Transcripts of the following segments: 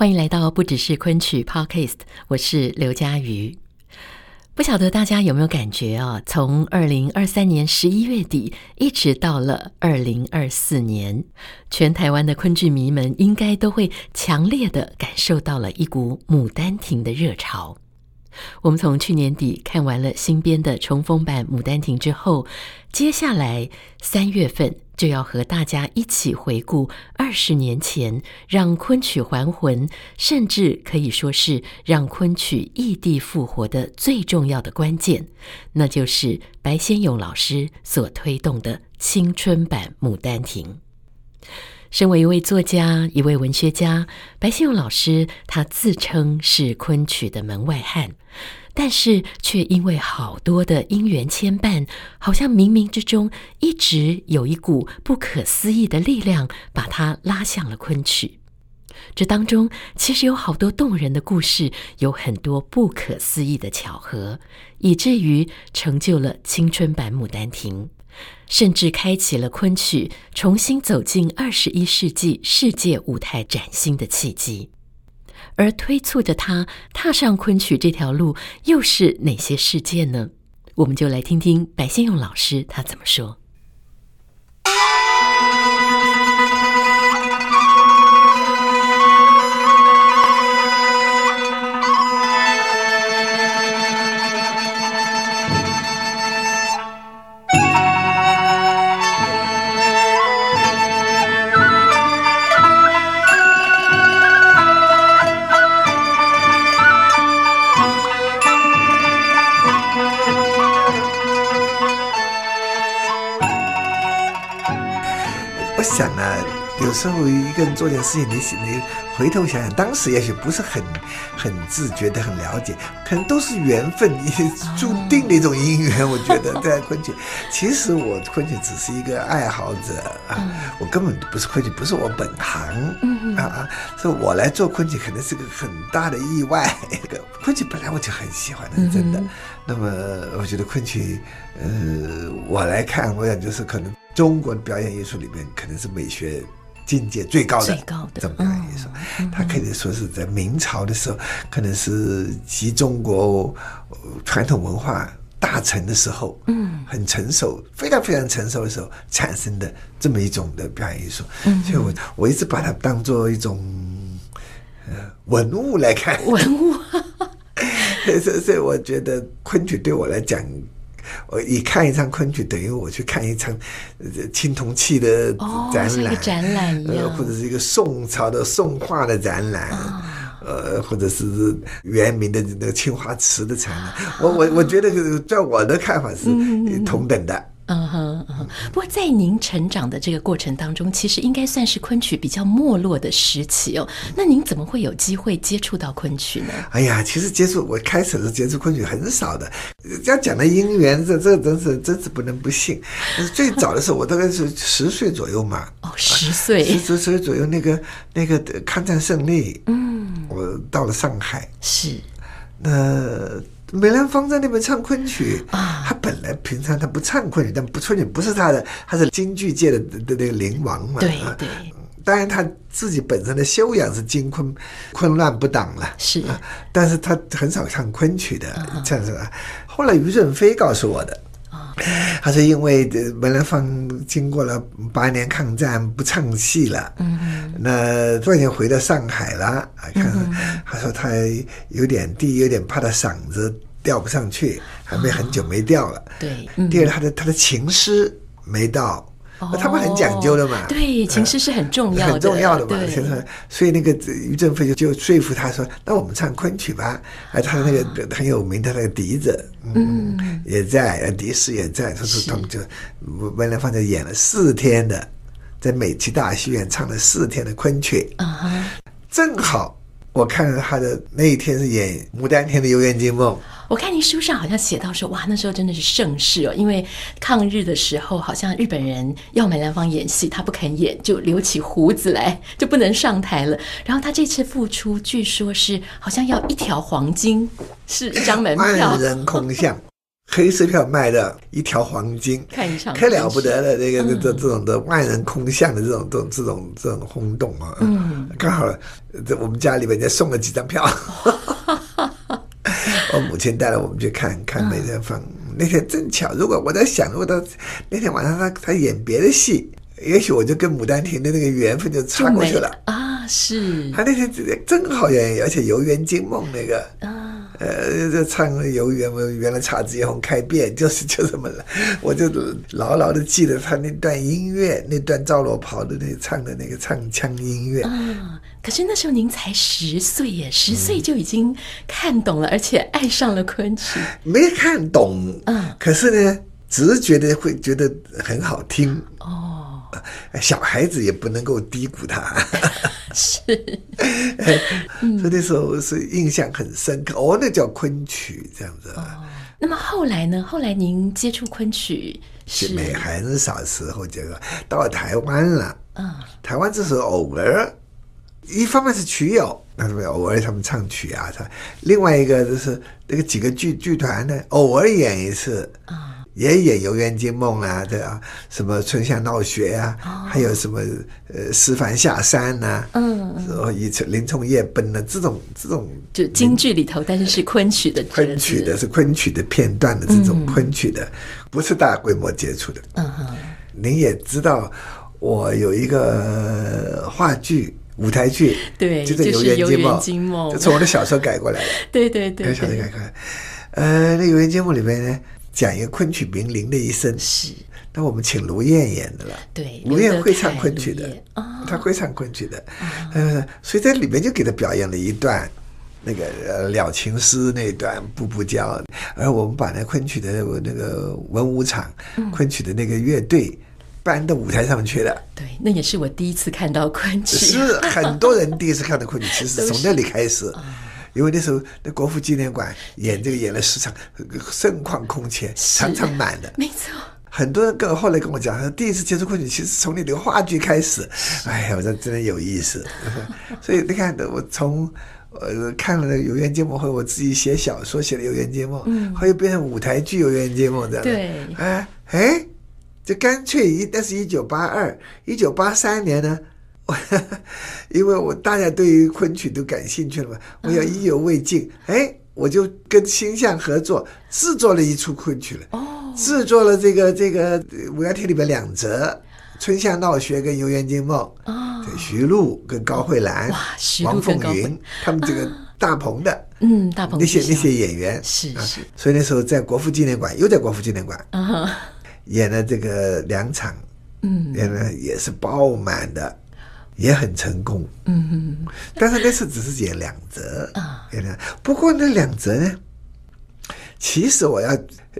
欢迎来到不只是昆曲 Podcast，我是刘佳瑜。不晓得大家有没有感觉啊？从二零二三年十一月底一直到了二零二四年，全台湾的昆剧迷们应该都会强烈的感受到了一股《牡丹亭》的热潮。我们从去年底看完了新编的重逢版《牡丹亭》之后，接下来三月份就要和大家一起回顾二十年前让昆曲还魂，甚至可以说是让昆曲异地复活的最重要的关键，那就是白先勇老师所推动的青春版《牡丹亭》。身为一位作家、一位文学家，白先勇老师他自称是昆曲的门外汉，但是却因为好多的因缘牵绊，好像冥冥之中一直有一股不可思议的力量把他拉向了昆曲。这当中其实有好多动人的故事，有很多不可思议的巧合，以至于成就了青春版《牡丹亭》。甚至开启了昆曲重新走进二十一世纪世界舞台崭新的契机，而推促着他踏上昆曲这条路，又是哪些事件呢？我们就来听听白先勇老师他怎么说。个人做点事情，你你回头想想，当时也许不是很很自觉的很了解，可能都是缘分，也注定的一种姻缘。我觉得在昆曲，其实我昆曲只是一个爱好者啊，我根本不是昆曲，不是我本行啊啊，所以我来做昆曲可能是个很大的意外。昆曲本来我就很喜欢的，真的。那么我觉得昆曲，呃，我来看，我想就是可能中国的表演艺术里面，可能是美学。境界最高的，最高的，这么来说，他可以说是在明朝的时候，可能是集中国传统文化大成的时候，嗯，很成熟，非常非常成熟的时候产生的这么一种的表演艺术。嗯，所以我我一直把它当做一种呃文物来看，文物。所以所以我觉得昆曲对我来讲。我一看一场昆曲，等于我去看一场青铜器的展览，哦、展览呃，或者是一个宋朝的宋画的展览，哦、呃，或者是元明的那个青花瓷的展览。哦、我我我觉得，在我的看法是同等的。嗯嗯哼嗯哼，不过在您成长的这个过程当中，其实应该算是昆曲比较没落的时期哦。那您怎么会有机会接触到昆曲呢？哎呀，其实接触我开始是接触昆曲很少的。要讲的姻缘，这这真是真是不能不信。最早的时候，我大概是十岁左右嘛。哦，十岁，十十岁左右，那个那个抗战胜利，嗯，我到了上海，是那。梅兰芳在那边唱昆曲啊，他本来平常他不唱昆曲，但不昆曲不是他的，他是京剧界的的那个灵王嘛。对对，当然他自己本身的修养是京昆昆乱不挡了，是啊，但是他很少唱昆曲的，这样子啊。后来于振飞告诉我的。他说：“因为梅兰芳经过了八年抗战，不唱戏了。嗯哼，那突然间回到上海了。啊，看，他说他有点第一有点怕他嗓子调不上去，还没很久没调了。对，第二他的他的情诗没到，哦，他们很讲究的嘛。对，情绪是很重要的，很重要的嘛。对，所以那个于正飞就就说服他说：“那我们唱昆曲吧。”啊，他那个很有名的那个笛子，嗯，嗯也在，笛师也在。他说他们就梅兰芳就演了四天的，在美琪大戏院唱了四天的昆曲。啊哈，正好。我看了他的那一天是演《牡丹亭》的《游园惊梦》。我看您书上好像写到说，哇，那时候真的是盛世哦，因为抗日的时候，好像日本人要梅兰芳演戏，他不肯演，就留起胡子来，就不能上台了。然后他这次复出，据说是好像要一条黄金，是一张门票，万人空巷。黑色票卖的一条黄金，看一场可了不得的这个这这这种的万人空巷的这种这种这种这种轰动啊！嗯，刚好这我们家里面就送了几张票，我母亲带了我们去看看梅兰芳。那天正巧，如果我在想，如果他那天晚上他他演别的戏，也许我就跟《牡丹亭》的那个缘分就插过去了啊！是，他那天正好演，而且《游园惊梦》那个啊。呃，这唱《游园》嘛，原来姹紫嫣红开遍，就是就这么了。我就牢牢的记得他那段音乐，那段赵罗袍的那唱的那个唱腔音乐。啊，可是那时候您才十岁耶，十岁就已经看懂了，嗯、而且爱上了昆曲。没看懂，嗯，可是呢，只是觉得会觉得很好听。哦。小孩子也不能够低估他，是，所以那时候是印象很深刻。哦，那叫昆曲这样子。哦，那么后来呢？后来您接触昆曲是没很少时候，这个到了台湾了。嗯，台湾这时候偶尔，一方面是曲友，那什么偶尔他们唱曲啊，他另外一个就是那个几个剧剧团呢，偶尔演一次。啊。也演《游园惊梦》啊，对啊，什么《春香闹学》啊，哦、还有什么呃，思凡下山呐、啊，嗯，然后一林冲夜奔的这种这种，就京剧里头，但是是昆曲的，昆曲的是昆曲的片段的这种昆曲的，嗯、不是大规模接触的。嗯哼，您也知道，我有一个话剧舞台剧，对，就是《游园惊梦》，就从我的小说改过来的。对 对对，小说改过来。呃，那《游园惊梦》里面呢？讲一个昆曲名伶的一生，是。那我们请卢燕演的了，对，卢燕会唱昆曲的，哦、他会唱昆曲的，嗯、哦，所以在里面就给她表演了一段那个呃了情诗那段步步娇，而我们把那昆曲的那个文武场，昆曲的那个乐队搬到舞台上去了。对，那也是我第一次看到昆曲，是很多人第一次看到昆曲，其实 从那里开始。因为那时候那国父纪念馆演这个演了十场，盛况空前，场场满的。没错，很多人跟后来跟我讲，他第一次接触昆曲，其实从你那个话剧开始。哎呀，我说真的有意思。所以你看，我从呃看了《游园惊梦》后，我自己写小说写的《游园惊梦》，嗯，后又变成舞台剧《游园惊梦》的。对，哎哎，这干脆一，那是一九八二、一九八三年呢。因为我大家对于昆曲都感兴趣了嘛，我要意犹未尽，哎，我就跟星象合作制作了一出昆曲了。哦，制作了这个这个《五月天》里边两则《春夏闹学》跟《游园惊梦》。哦，徐璐跟高慧兰、王凤云他们这个大鹏的，嗯，大鹏那些那些演员是是，所以那时候在国父纪念馆，又在国父纪念馆啊，演了这个两场，嗯，演了也是爆满的。也很成功，嗯哼，但是那次只是演两折啊，演两。不过那两折呢，其实我要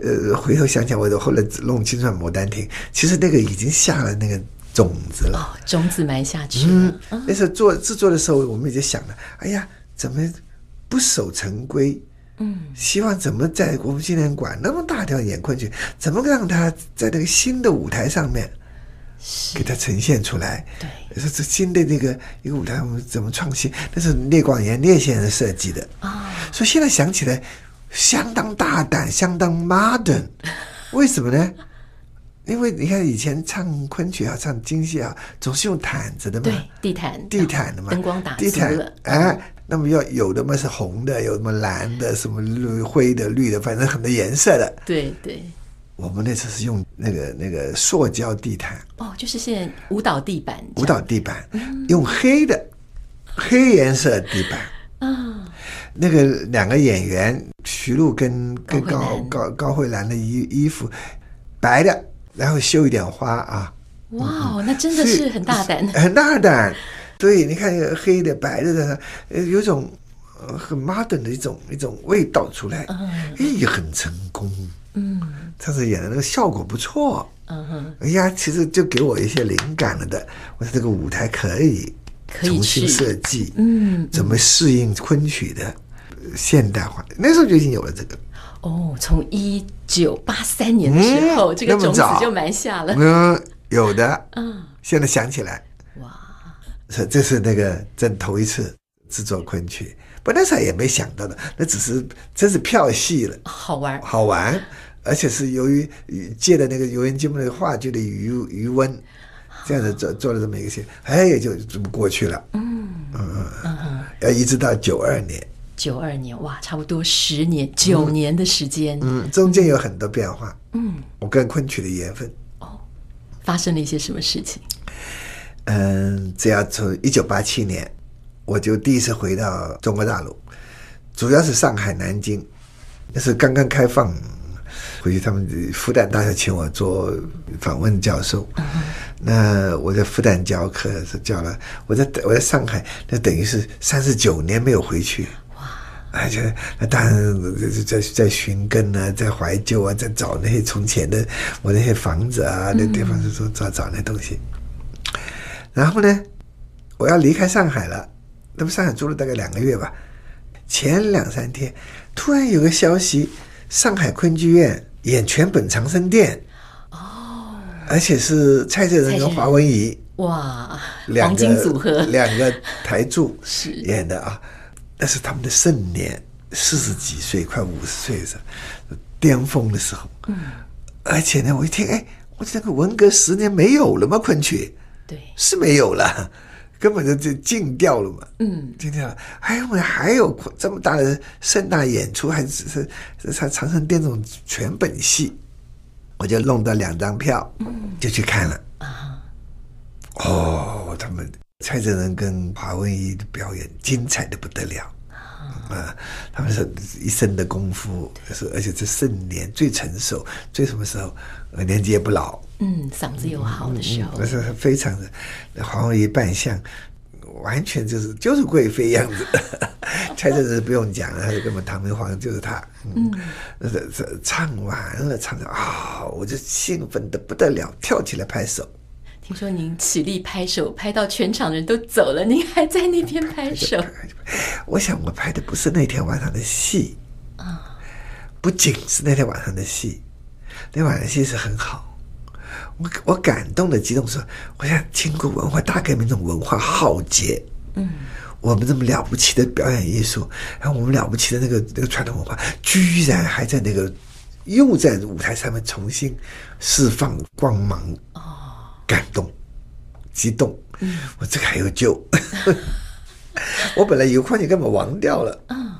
呃回头想想，我后来弄清楚《牡丹亭》，其实那个已经下了那个种子了，哦，种子埋下去了。嗯，那时候做制作的时候，我们已经想了，哎呀，怎么不守成规？嗯，希望怎么在国父纪念馆那么大条演昆曲，怎么让他在那个新的舞台上面。给它呈现出来，对，说这新的那个一个舞台，我们怎么创新？那是聂广元聂先生设计的啊。所以现在想起来，相当大胆，相当 modern。为什么呢？因为你看以前唱昆曲啊，唱京戏啊，总是用毯子的嘛，对，地毯，地毯的嘛，灯光打地毯，哎，那么要有的嘛是红的，有什么蓝的，什么绿灰的、绿的，反正很多颜色的。对对。我们那次是用那个那个塑胶地毯哦，就是现在舞蹈地板，舞蹈地板，嗯、用黑的黑颜色地板啊。哦、那个两个演员徐璐跟跟高高高慧兰的衣衣服白的，然后绣一点花啊，哇，那真的是很大胆，很大胆。对你看，黑的、白的的，呃，有种很 modern 的一种一种味道出来，哎，也很成功。嗯，他是演的那个效果不错。嗯哼，哎呀，其实就给我一些灵感了的。我说这个舞台可以重新设计，嗯，怎么适应昆曲的现代化？那时候就已经有了这个。哦，从一九八三年的时候，这个种子就埋下了。嗯，有的。嗯，现在想起来。哇这这是那个真头一次制作昆曲，不那时候也没想到的，那只是真是票戏了，好玩。好玩，而且是由于借的那个游园惊梦那个话剧的余余温，这样子做做了这么一个戏，哎，也就这么过去了。嗯。嗯嗯，要一直到九二年，九二年哇，差不多十年九年的时间，嗯，嗯，中间有很多变化。嗯，我跟昆曲的缘分。哦，发生了一些什么事情？嗯，只要从一九八七年，我就第一次回到中国大陆，主要是上海、南京，那是刚刚开放，回去他们复旦大学请我做访问教授，那我在复旦教课是教了，我在我在上海，那等于是三十九年没有回去，哇，而且那当然在在寻根啊，在怀旧啊，在找那些从前的我那些房子啊，那地方是说找找那东西。然后呢，我要离开上海了。那么上海住了大概两个月吧。前两三天，突然有个消息，上海昆剧院演全本《长生殿》哦，而且是蔡振仁跟华文怡哇，两个黄金组合，两个台柱 是演的啊。那是他们的盛年，四十几岁，快五十岁的巅峰的时候。嗯，而且呢，我一听，哎，我这个文革十年没有了吗？昆曲。对，是没有了，根本就就禁掉了嘛。嗯，禁掉了。哎，我们还有这么大的盛大演出，还是是是长长生殿这种全本戏，我就弄到两张票，嗯，就去看了。啊，哦，他们蔡振仁跟华文一的表演精彩的不得了。啊，他们是一身的功夫，是而且是盛年最成熟，最什么时候，年纪也不老。嗯，嗓子又好的时候，那、嗯、是非常的，黄文怡扮相，完全就是就是贵妃样子。蔡振是不用讲了，他就根本唐明皇就是他。嗯，嗯这这唱完了，唱的啊、哦，我就兴奋的不得了，跳起来拍手。听说您起立拍手，拍到全场的人都走了，您还在那边拍手。我想我拍的不是那天晚上的戏啊，不仅是那天晚上的戏，那晚上的戏是很好。我我感动的激动说，我想经过文化大革命这种文化浩劫，嗯，我们这么了不起的表演艺术，然后我们了不起的那个那个传统文化，居然还在那个又在舞台上面重新释放光芒，哦，感动，激动，嗯，我这个还有救，我本来以为昆曲根本亡掉了，嗯。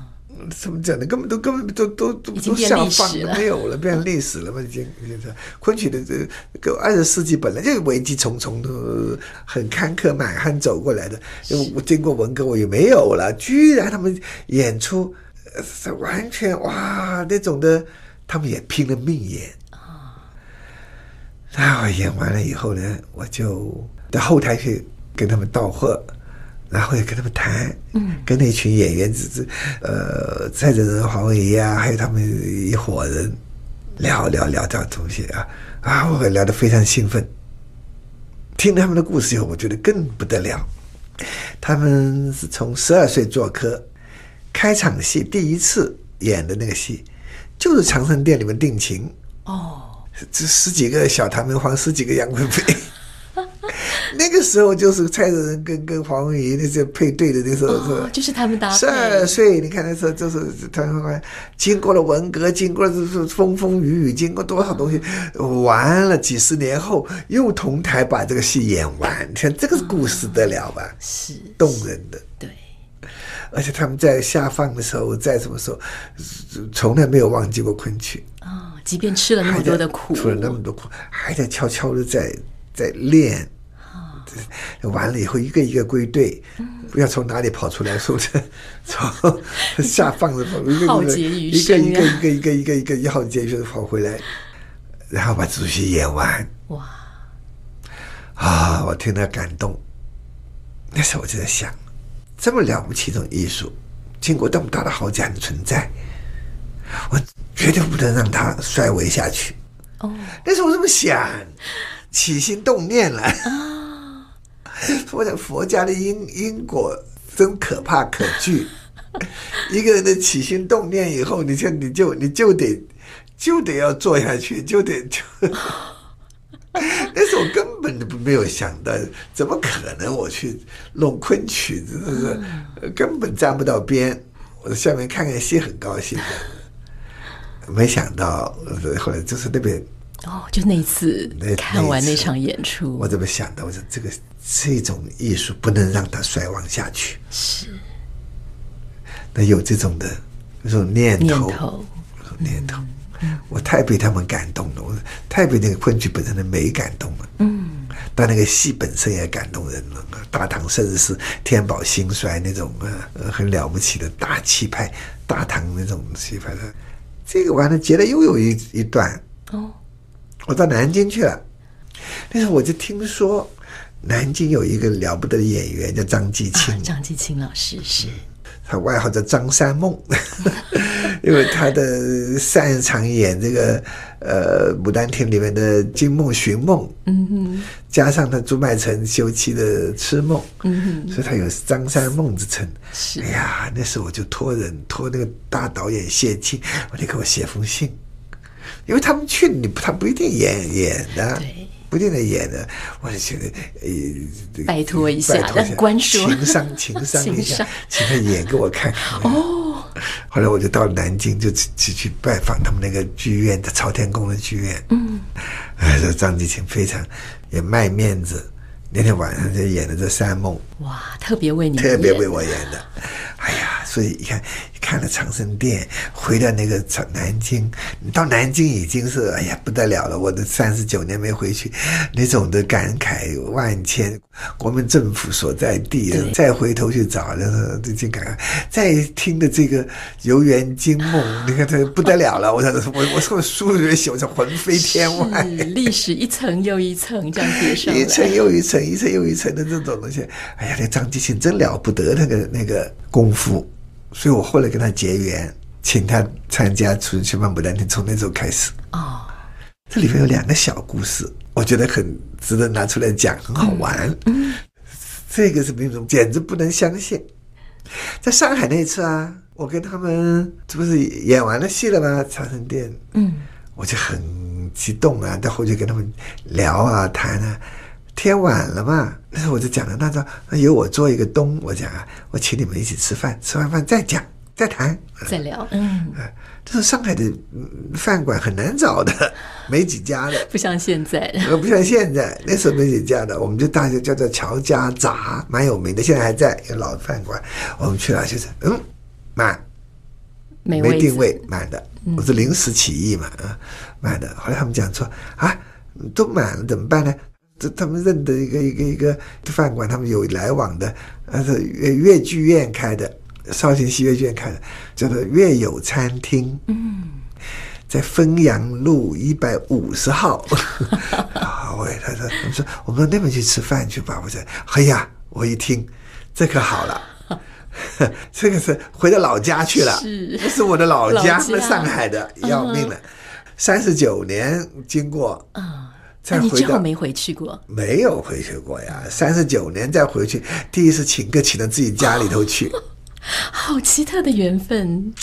怎么讲呢？根本都根本都都都都下放了，没有了，变成历史了嘛？已经现在昆曲的这个二十世纪本来就危机重重的，很坎坷满汉走过来的。因为我经过文革，我也没有了。居然他们演出，是完全哇那种的，他们也拼了命演啊。那我演完了以后呢，我就到后台去跟他们道贺。然后也跟他们谈，嗯，跟那群演员，这这呃，蔡振仁、黄文怡啊，还有他们一伙人聊聊聊这东西啊，啊，我聊得非常兴奋。听他们的故事以后，我觉得更不得了。他们是从十二岁做科，开场戏第一次演的那个戏，就是长生殿里面定情哦，这十几个小唐明皇，十几个杨贵妃。那个时候就是蔡振仁跟跟黄文怡那些配对的那时候是，哦，就是他们搭配。十二岁，你看那时候就是他们经过了文革，经过了就是风风雨雨，经过多少东西，完了几十年后又同台把这个戏演完，你看这个故事得了吧？是动人的。对，而且他们在下放的时候，在什么时候，从来没有忘记过昆曲啊，即便吃了那么多的苦，吃了那么多苦，还在悄悄的在在练。完了以后，一个一个归队，不要从哪里跑出来，是不是？从下放的跑，一个一个一个一个一个一个一个一号接就跑回来，然后把主席演完。哇！啊，我听了感动。那时候我就在想，这么了不起一种艺术，经过这么大的浩劫的存在，我绝对不能让它衰微下去。哦，那时候我这么想，起心动念了啊。我想佛家的因因果真可怕可惧。一个人的起心动念以后，你就你就你就得就得要做下去，就得就。那时候我根本就没有想到，怎么可能我去弄昆曲，真的是根本沾不到边。我在下面看看戏，很高兴的。没想到后来就是那边哦，就那一次看完那场演出，我怎么想的？我说这个这种艺术不能让它衰亡下去。是。那有这种的这种念头，念头，念头。我太被他们感动了，我太被那个昆曲本身的美感动了。嗯，但那个戏本身也感动人了。大唐盛世，天宝兴衰那种呃很了不起的大气派，大唐那种气派的。这个完了，接着又有一一段哦，我到南京去了。那时候我就听说南京有一个了不得的演员叫张继青，啊，张继青老师是。他外号叫张三梦，因为他的擅长演这个呃《牡丹亭》里面的惊梦寻梦，嗯哼，加上他朱买臣休妻的痴梦，嗯哼，所以他有张三梦之称。是，哎呀，那时候我就托人托那个大导演谢晋，我就给我写封信，因为他们去你他不一定演演的。对。不定得演的，我就觉得，呃，拜托一下，让官说情商，情商 一下，请他演给我看看。哦，后来我就到南京，就去去拜访他们那个剧院的朝天宫的剧院。嗯，哎，这张继青非常也卖面子，那天晚上就演的这三梦。哇，特别为你，特别为我演的。哎呀，所以你看。看了长生殿，回到那个长南京，你到南京已经是哎呀不得了了。我的三十九年没回去，那种的感慨万千。国民政府所在地，再回头去找，然后最近感慨，再听的这个《游园惊梦》，你看它不得了了。我说我我说书里面写，我说魂飞天外，历史一层又一层这样叠上，一层又一层，一层又一层的这种东西。哎呀，那张继青真了不得，那个那个功夫。所以我后来跟他结缘，请他参加出去办牡丹亭，从那时候开始。哦，这里面有两个小故事，我觉得很值得拿出来讲，很好玩。嗯，这个是那种简直不能相信。在上海那一次啊，我跟他们这不是演完了戏了吗？长生殿。嗯，我就很激动啊，到后就跟他们聊啊谈啊。天晚了嘛，那时候我就讲了，那说那由我做一个东，我讲啊，我请你们一起吃饭，吃完饭再讲，再谈，再聊。嗯，这是上海的饭馆很难找的，没几家的，不像现在，呃，不像现在，那时候没几家的，我们就大家叫做乔家杂，蛮有名的，现在还在，有老饭馆，我们去了就是，嗯，满，没定位，满的，我是临时起意嘛，啊，满的，后来他们讲说啊，都满了怎么办呢？这他们认得一个一个一个饭馆，他们有来往的，呃，是粤剧院开的，绍兴戏粤剧院开的，叫做粤友餐厅。嗯，在汾阳路一百五十号。啊，喂，他说，我们说，我们到那边去吃饭去吧。我说，哎呀，我一听，这可好了，这个是回到老家去了，是，这是我的老家，在上海的，要命了，三十九年经过。嗯那你之后没回去过？没有回去过呀，三十九年再回去，第一次请客请到自己家里头去，哦、好奇特的缘分，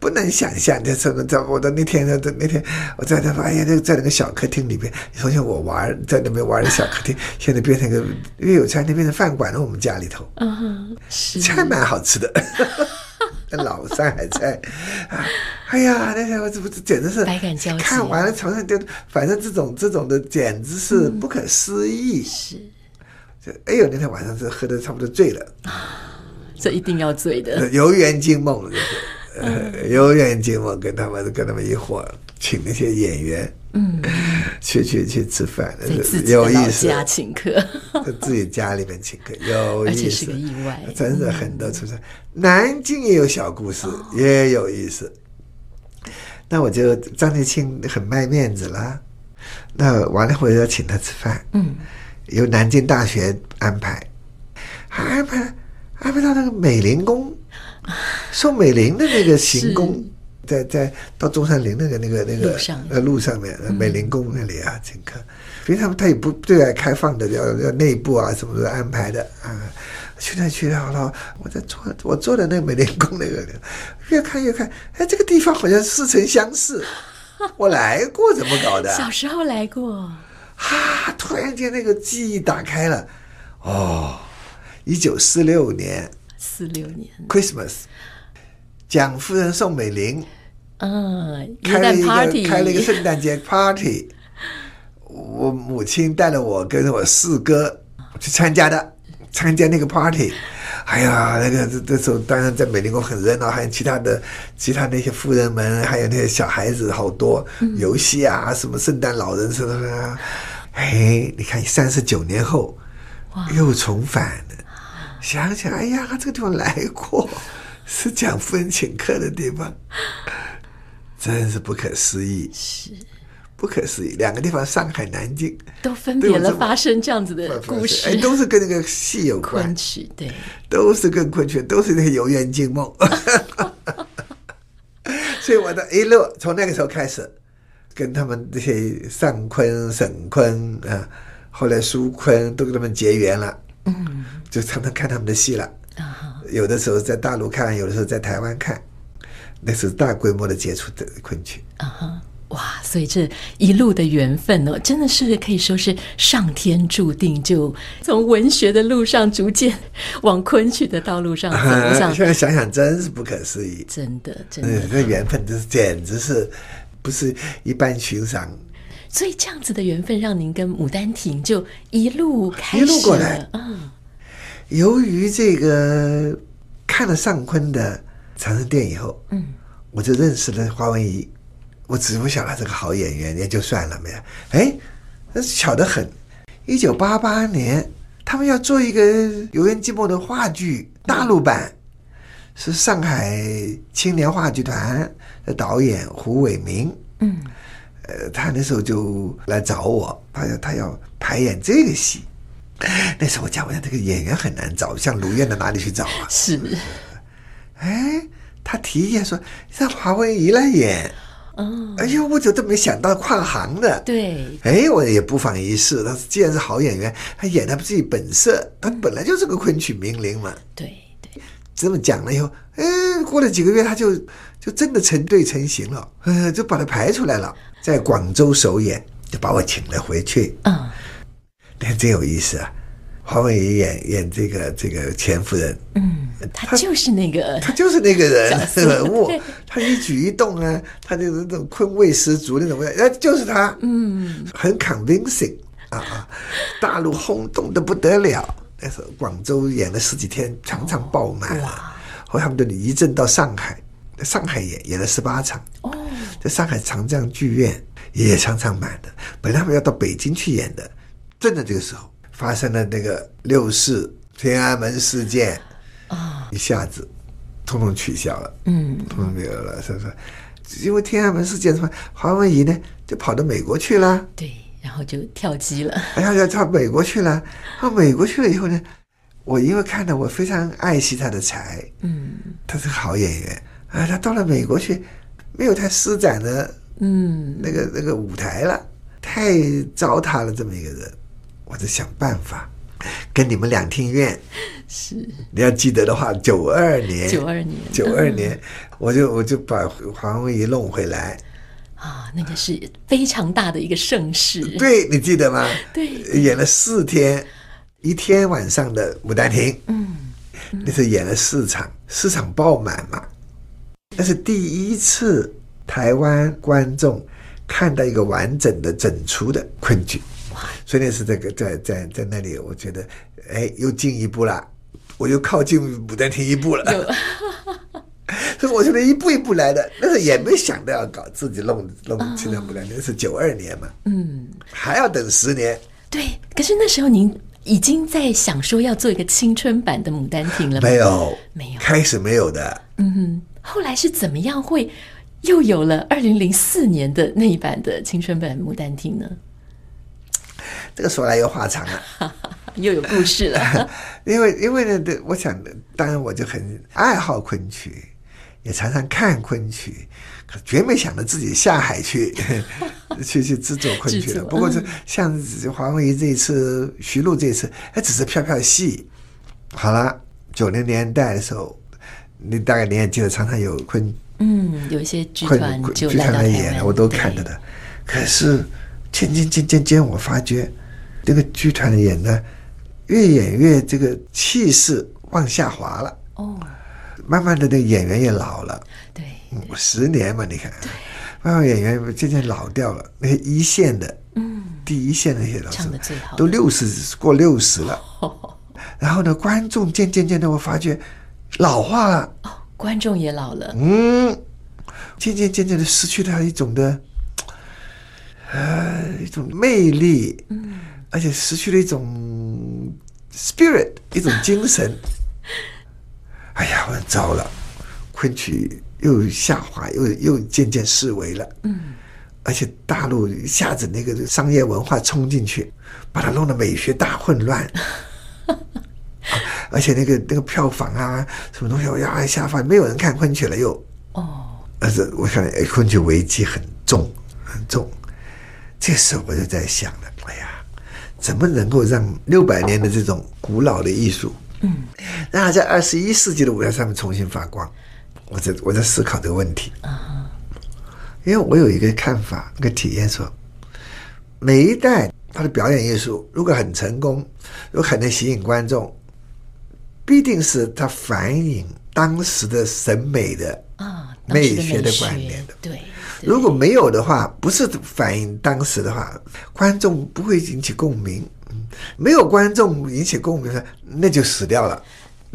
不能想象。这时候在我的那天那那天，我在那发现那个在那个小客厅里边，从前我玩在那边玩的小客厅，现在变成一个粤友餐厅，变成饭馆了。我们家里头，嗯，是菜蛮好吃的。老上海菜，啊，哎呀，那天我这不是简直是百感交集，看完了床上就，反正这种这种的简直是不可思议。是，就哎呦，那天晚上是喝的差不多醉了，这一定要醉的。游园惊梦，呃，游园惊梦，跟他们跟他们一伙请那些演员。嗯，去去去吃饭，有意思。家请客，在自己家里面请客，有意思，而且是个意外，真的很多出差。南京也有小故事，也有意思。那我就张立青很卖面子啦。那完了回来要请他吃饭，嗯，由南京大学安排，还安排安排到那个美龄宫，宋美龄的那个行宫，在在到中山陵那个那个那个路上。呃路上面美龄宫那里啊，请客。所以他们他也不对外开放的，要要内部啊什么的安排的啊。去那去那好了，我在坐我坐的那个美龄宫那个，越看越看，哎，这个地方好像似曾相识，我来过，怎么搞的？小时候来过。哈！突然间那个记忆打开了，哦，一九四六年，四六年 Christmas，蒋夫人宋美龄，嗯，开了一个开了一个圣诞节 party，我母亲带了我跟我四哥去参加的，参加那个 party。哎呀，那个这这时候当然在美龄宫很热闹，还有其他的其他那些富人们，还有那些小孩子，好多游戏啊，什么圣诞老人什么的。哎，你看三十九年后又重返了，想想，哎呀，这个地方来过，是蒋夫人请客的地方，真是不可思议。是。不可思议，两个地方，上海、南京都分别了发生这样子的故事，哎，都是跟那个戏有关，昆曲对，都是跟昆曲，都是那个游园惊梦。所以我的一路从那个时候开始，跟他们这些尚昆、沈昆啊，后来苏昆都跟他们结缘了，嗯，就常常看他们的戏了。啊，有的时候在大陆看，有的时候在台湾看，那是大规模的接触的昆曲。啊哈。哇，所以这一路的缘分哦，真的是可以说是上天注定，就从文学的路上逐渐往昆曲的道路上走上。现在想想，真是不可思议，真的，真的，这缘分真是简直是不是一般寻常。所以这样子的缘分，让您跟《牡丹亭》就一路开始一路过来。嗯，由于这个看了尚昆的长生殿以后，嗯，我就认识了华文怡。我只不晓得是个好演员也就算了没有，哎，那巧得很。一九八八年，他们要做一个《游园惊梦》的话剧大陆版，是上海青年话剧团的导演胡伟明。嗯，呃，他那时候就来找我，他要他要排演这个戏。那时候我讲，我讲这个演员很难找，像卢燕的哪里去找啊？是。哎，他提议说让华文怡来演。哦，哎呦，我就都没想到跨行的。对，哎，我也不妨一试。他既然是好演员，他演他自己本色，他本来就是个昆曲名伶嘛。对对，这么讲了以后，哎，过了几个月，他就就真的成对成型了，呃，就把他排出来了，在广州首演，就把我请了回去。嗯，那真有意思啊。黄文怡演演这个这个钱夫人，嗯，他就是那个，他就是那个人。人物，他一举一动啊，他就是那种困味十足那种。味，哎，就是他，嗯，很 convincing 啊啊，大陆轰动的不得了，那时候广州演了十几天，场场爆满，哇，后来他们就移阵到上海，在上海演演了十八场，哦，在上海长江剧院也场场满的，本来他们要到北京去演的，正在这个时候。发生了那个六四天安门事件啊，一下子通通取消了，嗯，通通没有了，是不是？因为天安门事件什么，华文怡呢就跑到美国去了，对，然后就跳机了，哎呀，要到美国去了，到美国去了以后呢，我因为看到我非常爱惜他的才，嗯，他是个好演员。啊，他到了美国去，没有他施展的，嗯，那个那个舞台了，太糟蹋了这么一个人。我在想办法，跟你们两厅院。是。你要记得的话，九二年，九二年，九二年，我就我就把黄文怡弄回来。啊，那个是非常大的一个盛世，对，你记得吗？对，演了四天，一天晚上的《牡丹亭》，嗯，那是演了四场，四场爆满嘛，那是第一次台湾观众看到一个完整的整出的昆曲。所以那是这个在在在那里，我觉得哎，又进一步了，我又靠近牡丹亭一步了。所以我觉得一步一步来的，但是也没想到要搞自己弄弄青春牡丹亭，那是九二年嘛，嗯，还要等十年。对，可是那时候您已经在想说要做一个青春版的牡丹亭了吗？没有，没有，开始没有的。嗯哼，后来是怎么样会又有了二零零四年的那一版的青春版牡丹亭呢？这个说来又话长了，又有故事了。因为因为呢，我想，当然我就很爱好昆曲，也常常看昆曲，可绝没想到自己下海去 去去制作昆曲了。不过，这像黄文仪这一次，徐璐这一次，还只是飘飘戏。好了，九零年代的时候，你大概你也记得，常常有昆，嗯，有一些剧团就来到演了，我都看着的。可是渐渐渐渐渐，我发觉这个剧团的演的，越演越这个气势往下滑了。哦，慢慢的，那个演员也老了。对，五，十年嘛，你看，慢慢演员渐渐老掉了。那些一线的，嗯，第一线的那些老师都六十过六十了。然后呢，观众渐渐渐的，我发觉老化了。哦，观众也老了。嗯，渐渐渐渐的失去了一种的。呃，一种魅力，嗯，而且失去了一种 spirit，一种精神。哎呀，我糟了，昆曲又下滑，又又渐渐式微了，嗯，而且大陆一下子那个商业文化冲进去，把它弄得美学大混乱，啊，而且那个那个票房啊，什么东西，要一下发，没有人看昆曲了又，哦，而且我想，哎，昆曲危机很重，很重。这时候我就在想了，哎呀，怎么能够让六百年的这种古老的艺术，嗯，让它在二十一世纪的舞台上面重新发光？我在我在思考这个问题。啊，因为我有一个看法，一个体验说，每一代他的表演艺术如果很成功，如果很能吸引观众，必定是他反映当时的审美的啊美学的观念的，对。如果没有的话，不是反映当时的话，观众不会引起共鸣。没有观众引起共鸣，那就死掉了。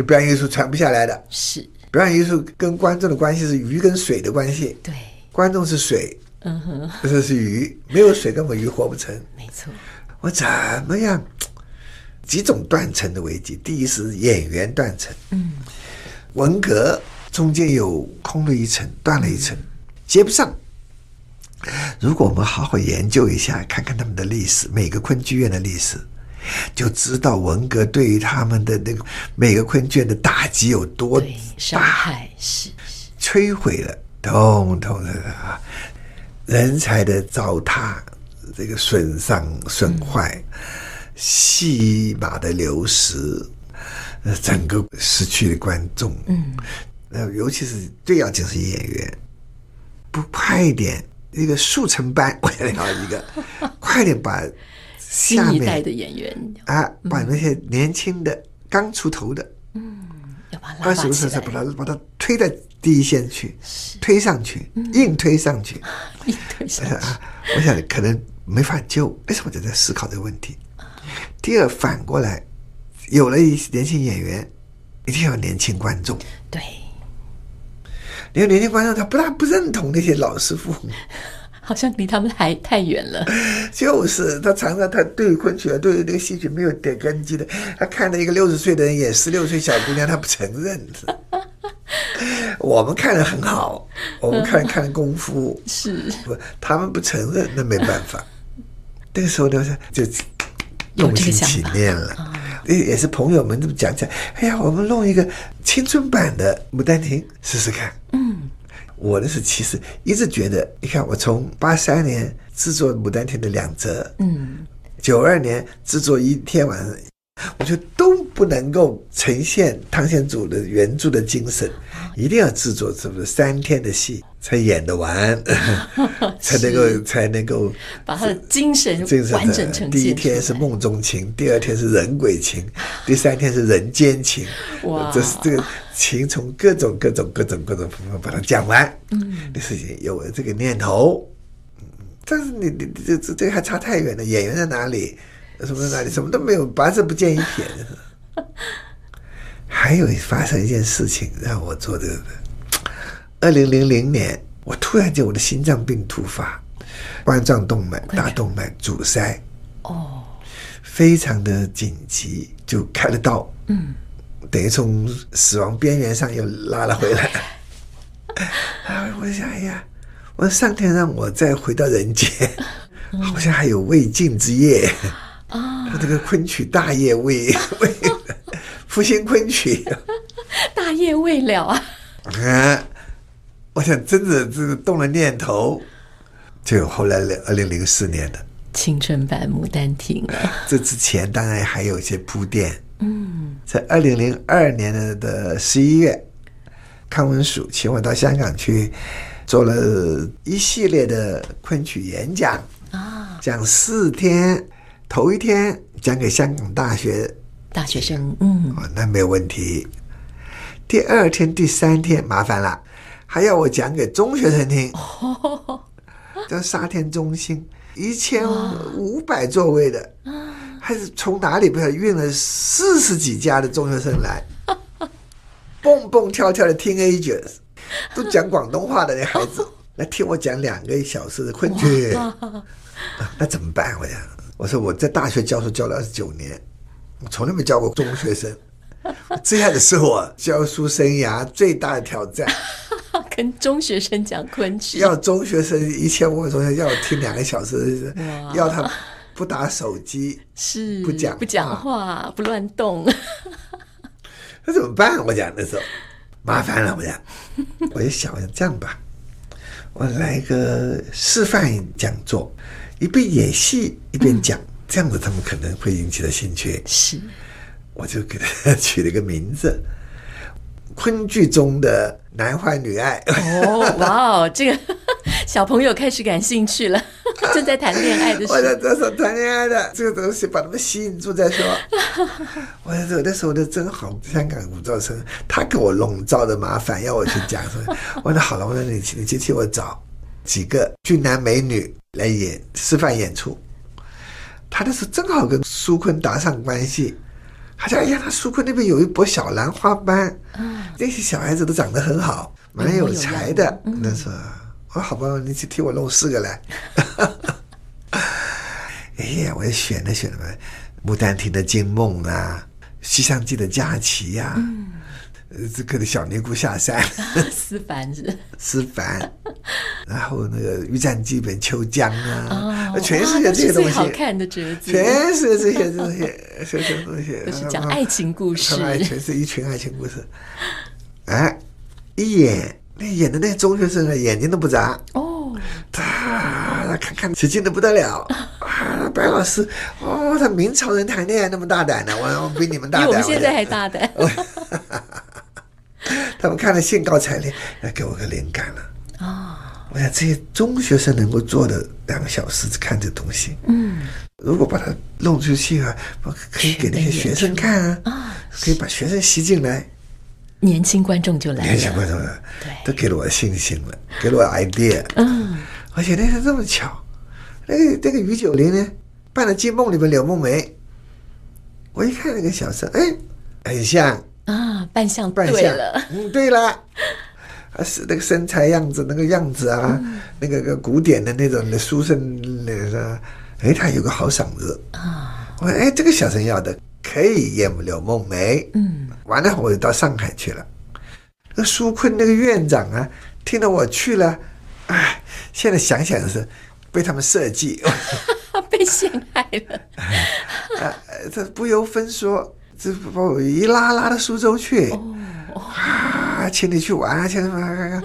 表演艺术传不下来的。是表演艺术跟观众的关系是鱼跟水的关系。对，观众是水，嗯哼，这是是鱼，没有水根本鱼活不成。没错。我怎么样？几种断层的危机。第一是演员断层。嗯。文革中间有空了一层，断了一层，接不上。如果我们好好研究一下，看看他们的历史，每个昆剧院的历史，就知道文革对于他们的那个每个昆剧院的打击有多大，害是摧毁了，通通的啊，人才的糟蹋，这个损伤损坏，嗯、戏码的流失，呃整个失去了观众，嗯，尤其是最要紧是演员，不快一点。一个速成班，我要一个，快点把下一代的演员啊，把那些年轻的、刚出头的，嗯，要把他拉起来，把他把他推到第一线去，推上去，硬推上去，硬推上去。我想可能没法救，为什么我就在思考这个问题？第二，反过来，有了一些年轻演员，一定要年轻观众，对。因为年轻观众他不大不认同那些老师傅，好像离他们还太远了。就是他常常他对昆曲啊，对那个戏曲没有点根基的，他看到一个六十岁的人演十六岁小姑娘，他不承认。我们看的很好，我们看看功夫 是不，他们不承认，那没办法。那个时候呢，就用心起念了。也是朋友们这么讲讲，哎呀，我们弄一个青春版的《牡丹亭》试试看。嗯，我呢是其实一直觉得，你看我从八三年制作《牡丹亭》的两折，嗯，九二年制作一天晚上，我觉得都不能够呈现汤显祖的原著的精神，一定要制作这么三天的戏。才演得完，才能够才能够把他的精神完整呈现。第一天是梦中情，第二天是人鬼情，第三天是人间情。哇！这是这个情从各种各种各种各种方法把它讲完。嗯，的事情有了这个念头，嗯，但是你你这这这还差太远了。演员在哪里？什么在哪里？什么都没有，八字不见一撇。还有发生一件事情让我做这个。二零零零年，我突然间我的心脏病突发，冠状动脉、大动脉阻塞，哦，非常的紧急，就开了刀，嗯，等于从死亡边缘上又拉了回来。啊，我想，哎呀，我上天让我再回到人间，好像还有未尽之业。啊，我这个昆曲大业未 未复兴昆曲，大业未了啊！啊，我想真的这个动了念头，就有后来二零零四年的青春版《牡丹亭》了。这之前当然还有一些铺垫。嗯，在二零零二年的十一月，康文署请我到香港去做了一系列的昆曲演讲啊，讲四天，头一天讲给香港大学大学生，嗯，哦，那没有问题。第二天、第三天麻烦了，还要我讲给中学生听，叫沙田中心一千五百座位的。还是从哪里不晓得运了四十几家的中学生来，蹦蹦跳跳的 teenagers，都讲广东话的那孩子来听我讲两个小时的昆曲，那怎么办？我讲，我说我在大学教书教了二十九年，我从来没教过中学生，这样的是我教书生涯最大的挑战，跟中学生讲昆曲，要中学生一千五百中学要我听两个小时，要他。不打手机，是不讲不讲话，不乱动，那怎么办？我讲那时候麻烦了，我讲，我就想，我想这样吧，我来个示范讲座，一边演戏一边讲，嗯、这样子他们可能会引起的兴趣。是，我就给他取了一个名字。昆剧中的男欢女爱哦，哇哦，这个 小朋友开始感兴趣了，正在谈恋爱的时候，我在这时候谈恋爱的这个东西把他们吸引住再说。我说那时候的真好，香港古造生他给我笼罩的麻烦，要我去讲。我说好了，我说你你去替我找几个俊男美女来演示范演出。他那时候正好跟苏坤搭上关系。他说：“哎呀，他苏坤那边有一波小兰花班，嗯，那些小孩子都长得很好，蛮有才的。嗯”那时候，我说：“好吧，你去替我弄四个来。”哎呀，我也选了选了，《牡丹亭》的惊梦啊，《西厢记》的佳琪呀。嗯这个的小尼姑下山，思凡是。思凡，然后那个《玉簪记》本秋江啊，全是这些东西，好看的折子，全是这些东西，这些东西。都是讲爱情故事，全是一群爱情故事。哎，一演那演的那些中学生啊，眼睛都不眨。哦，他看看起劲的不得了。啊！白老师哦，他明朝人谈恋爱那么大胆呢，我我比你们大胆，比我们现在还大胆。他们看了兴高采烈，来给我个灵感了啊！哦、我想这些中学生能够做的两个小时看这东西，嗯，如果把它弄出去啊，可以给那些学生看啊，哦、可以把学生吸进来，年轻观众就来了，年轻观众了，对，都给了我信心了，给了我 idea，嗯，而且那天这么巧，那个那个于九龄呢，扮了《金梦》里面柳梦梅，我一看那个小生，哎，很像。啊，扮相对了，嗯，对了，啊，是那个身材样子，那个样子啊，嗯、那个个古典的那种的书生那个，哎，他有个好嗓子啊，我说哎，这个小生要的可以演柳梦梅，嗯，完了我就到上海去了，那苏坤那个院长啊，听到我去了，哎，现在想想是被他们设计，被陷害了，啊，他不由分说。这把我一拉拉到苏州去，啊，请你去玩啊，请什么？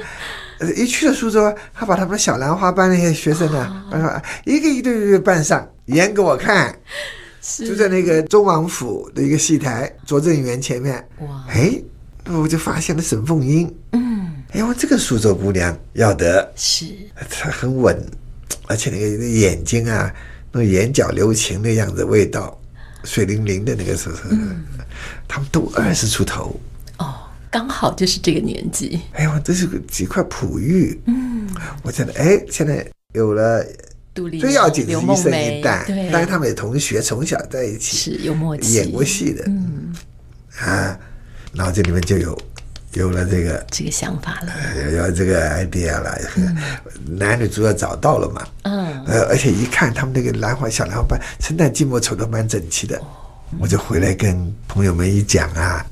一去了苏州，他把他们小兰花班那些学生呢，一个一对一对扮上，演给我看，就在那个周王府的一个戏台，拙政园前面。哇！哎，我就发现了沈凤英。嗯，哎，我这个苏州姑娘要得，是她很稳，而且那个眼睛啊，那个眼角留情的样子，味道。水灵灵的那个时候，嗯、他们都二十出头。哦，刚好就是这个年纪。哎呀，这是个几块璞玉。嗯，我觉得哎，现在有了最要紧的是一生一代，但是他们也同学，从小在一起是有默契，演过戏的。嗯。啊，然后这里面就有有了这个这个想法了，有有这个 idea 了，嗯、男女主要找到了嘛。嗯。呃，而且一看他们那个兰花小兰花班，生旦净末丑的蛮整齐的，我就回来跟朋友们一讲啊，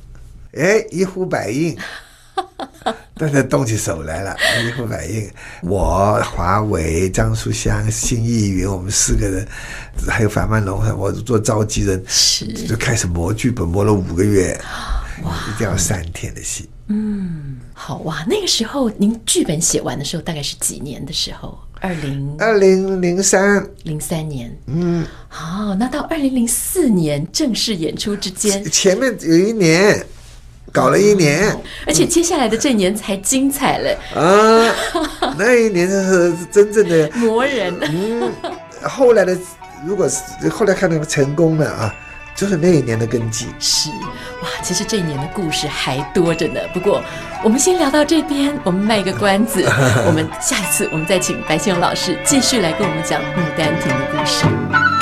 哎，一呼百应，大家动起手来了，一呼百应。我、华为、张书香、辛逸云，我们四个人，还有樊曼龙，我做召集人，是就开始磨剧本，磨了五个月，哇，一定要三天的戏。嗯，好哇。那个时候您剧本写完的时候，大概是几年的时候？二零二零零三零三年。嗯，好、哦，那到二零零四年正式演出之间，前面有一年。搞了一年，哦，而且接下来的这一年才精彩了啊！那一年是真正的磨人。嗯，后来的，如果是后来看到成功了啊，就是那一年的根基。是哇，其实这一年的故事还多着呢。不过我们先聊到这边，我们卖个关子，我们下一次我们再请白先勇老师继续来跟我们讲《牡丹亭》的故事。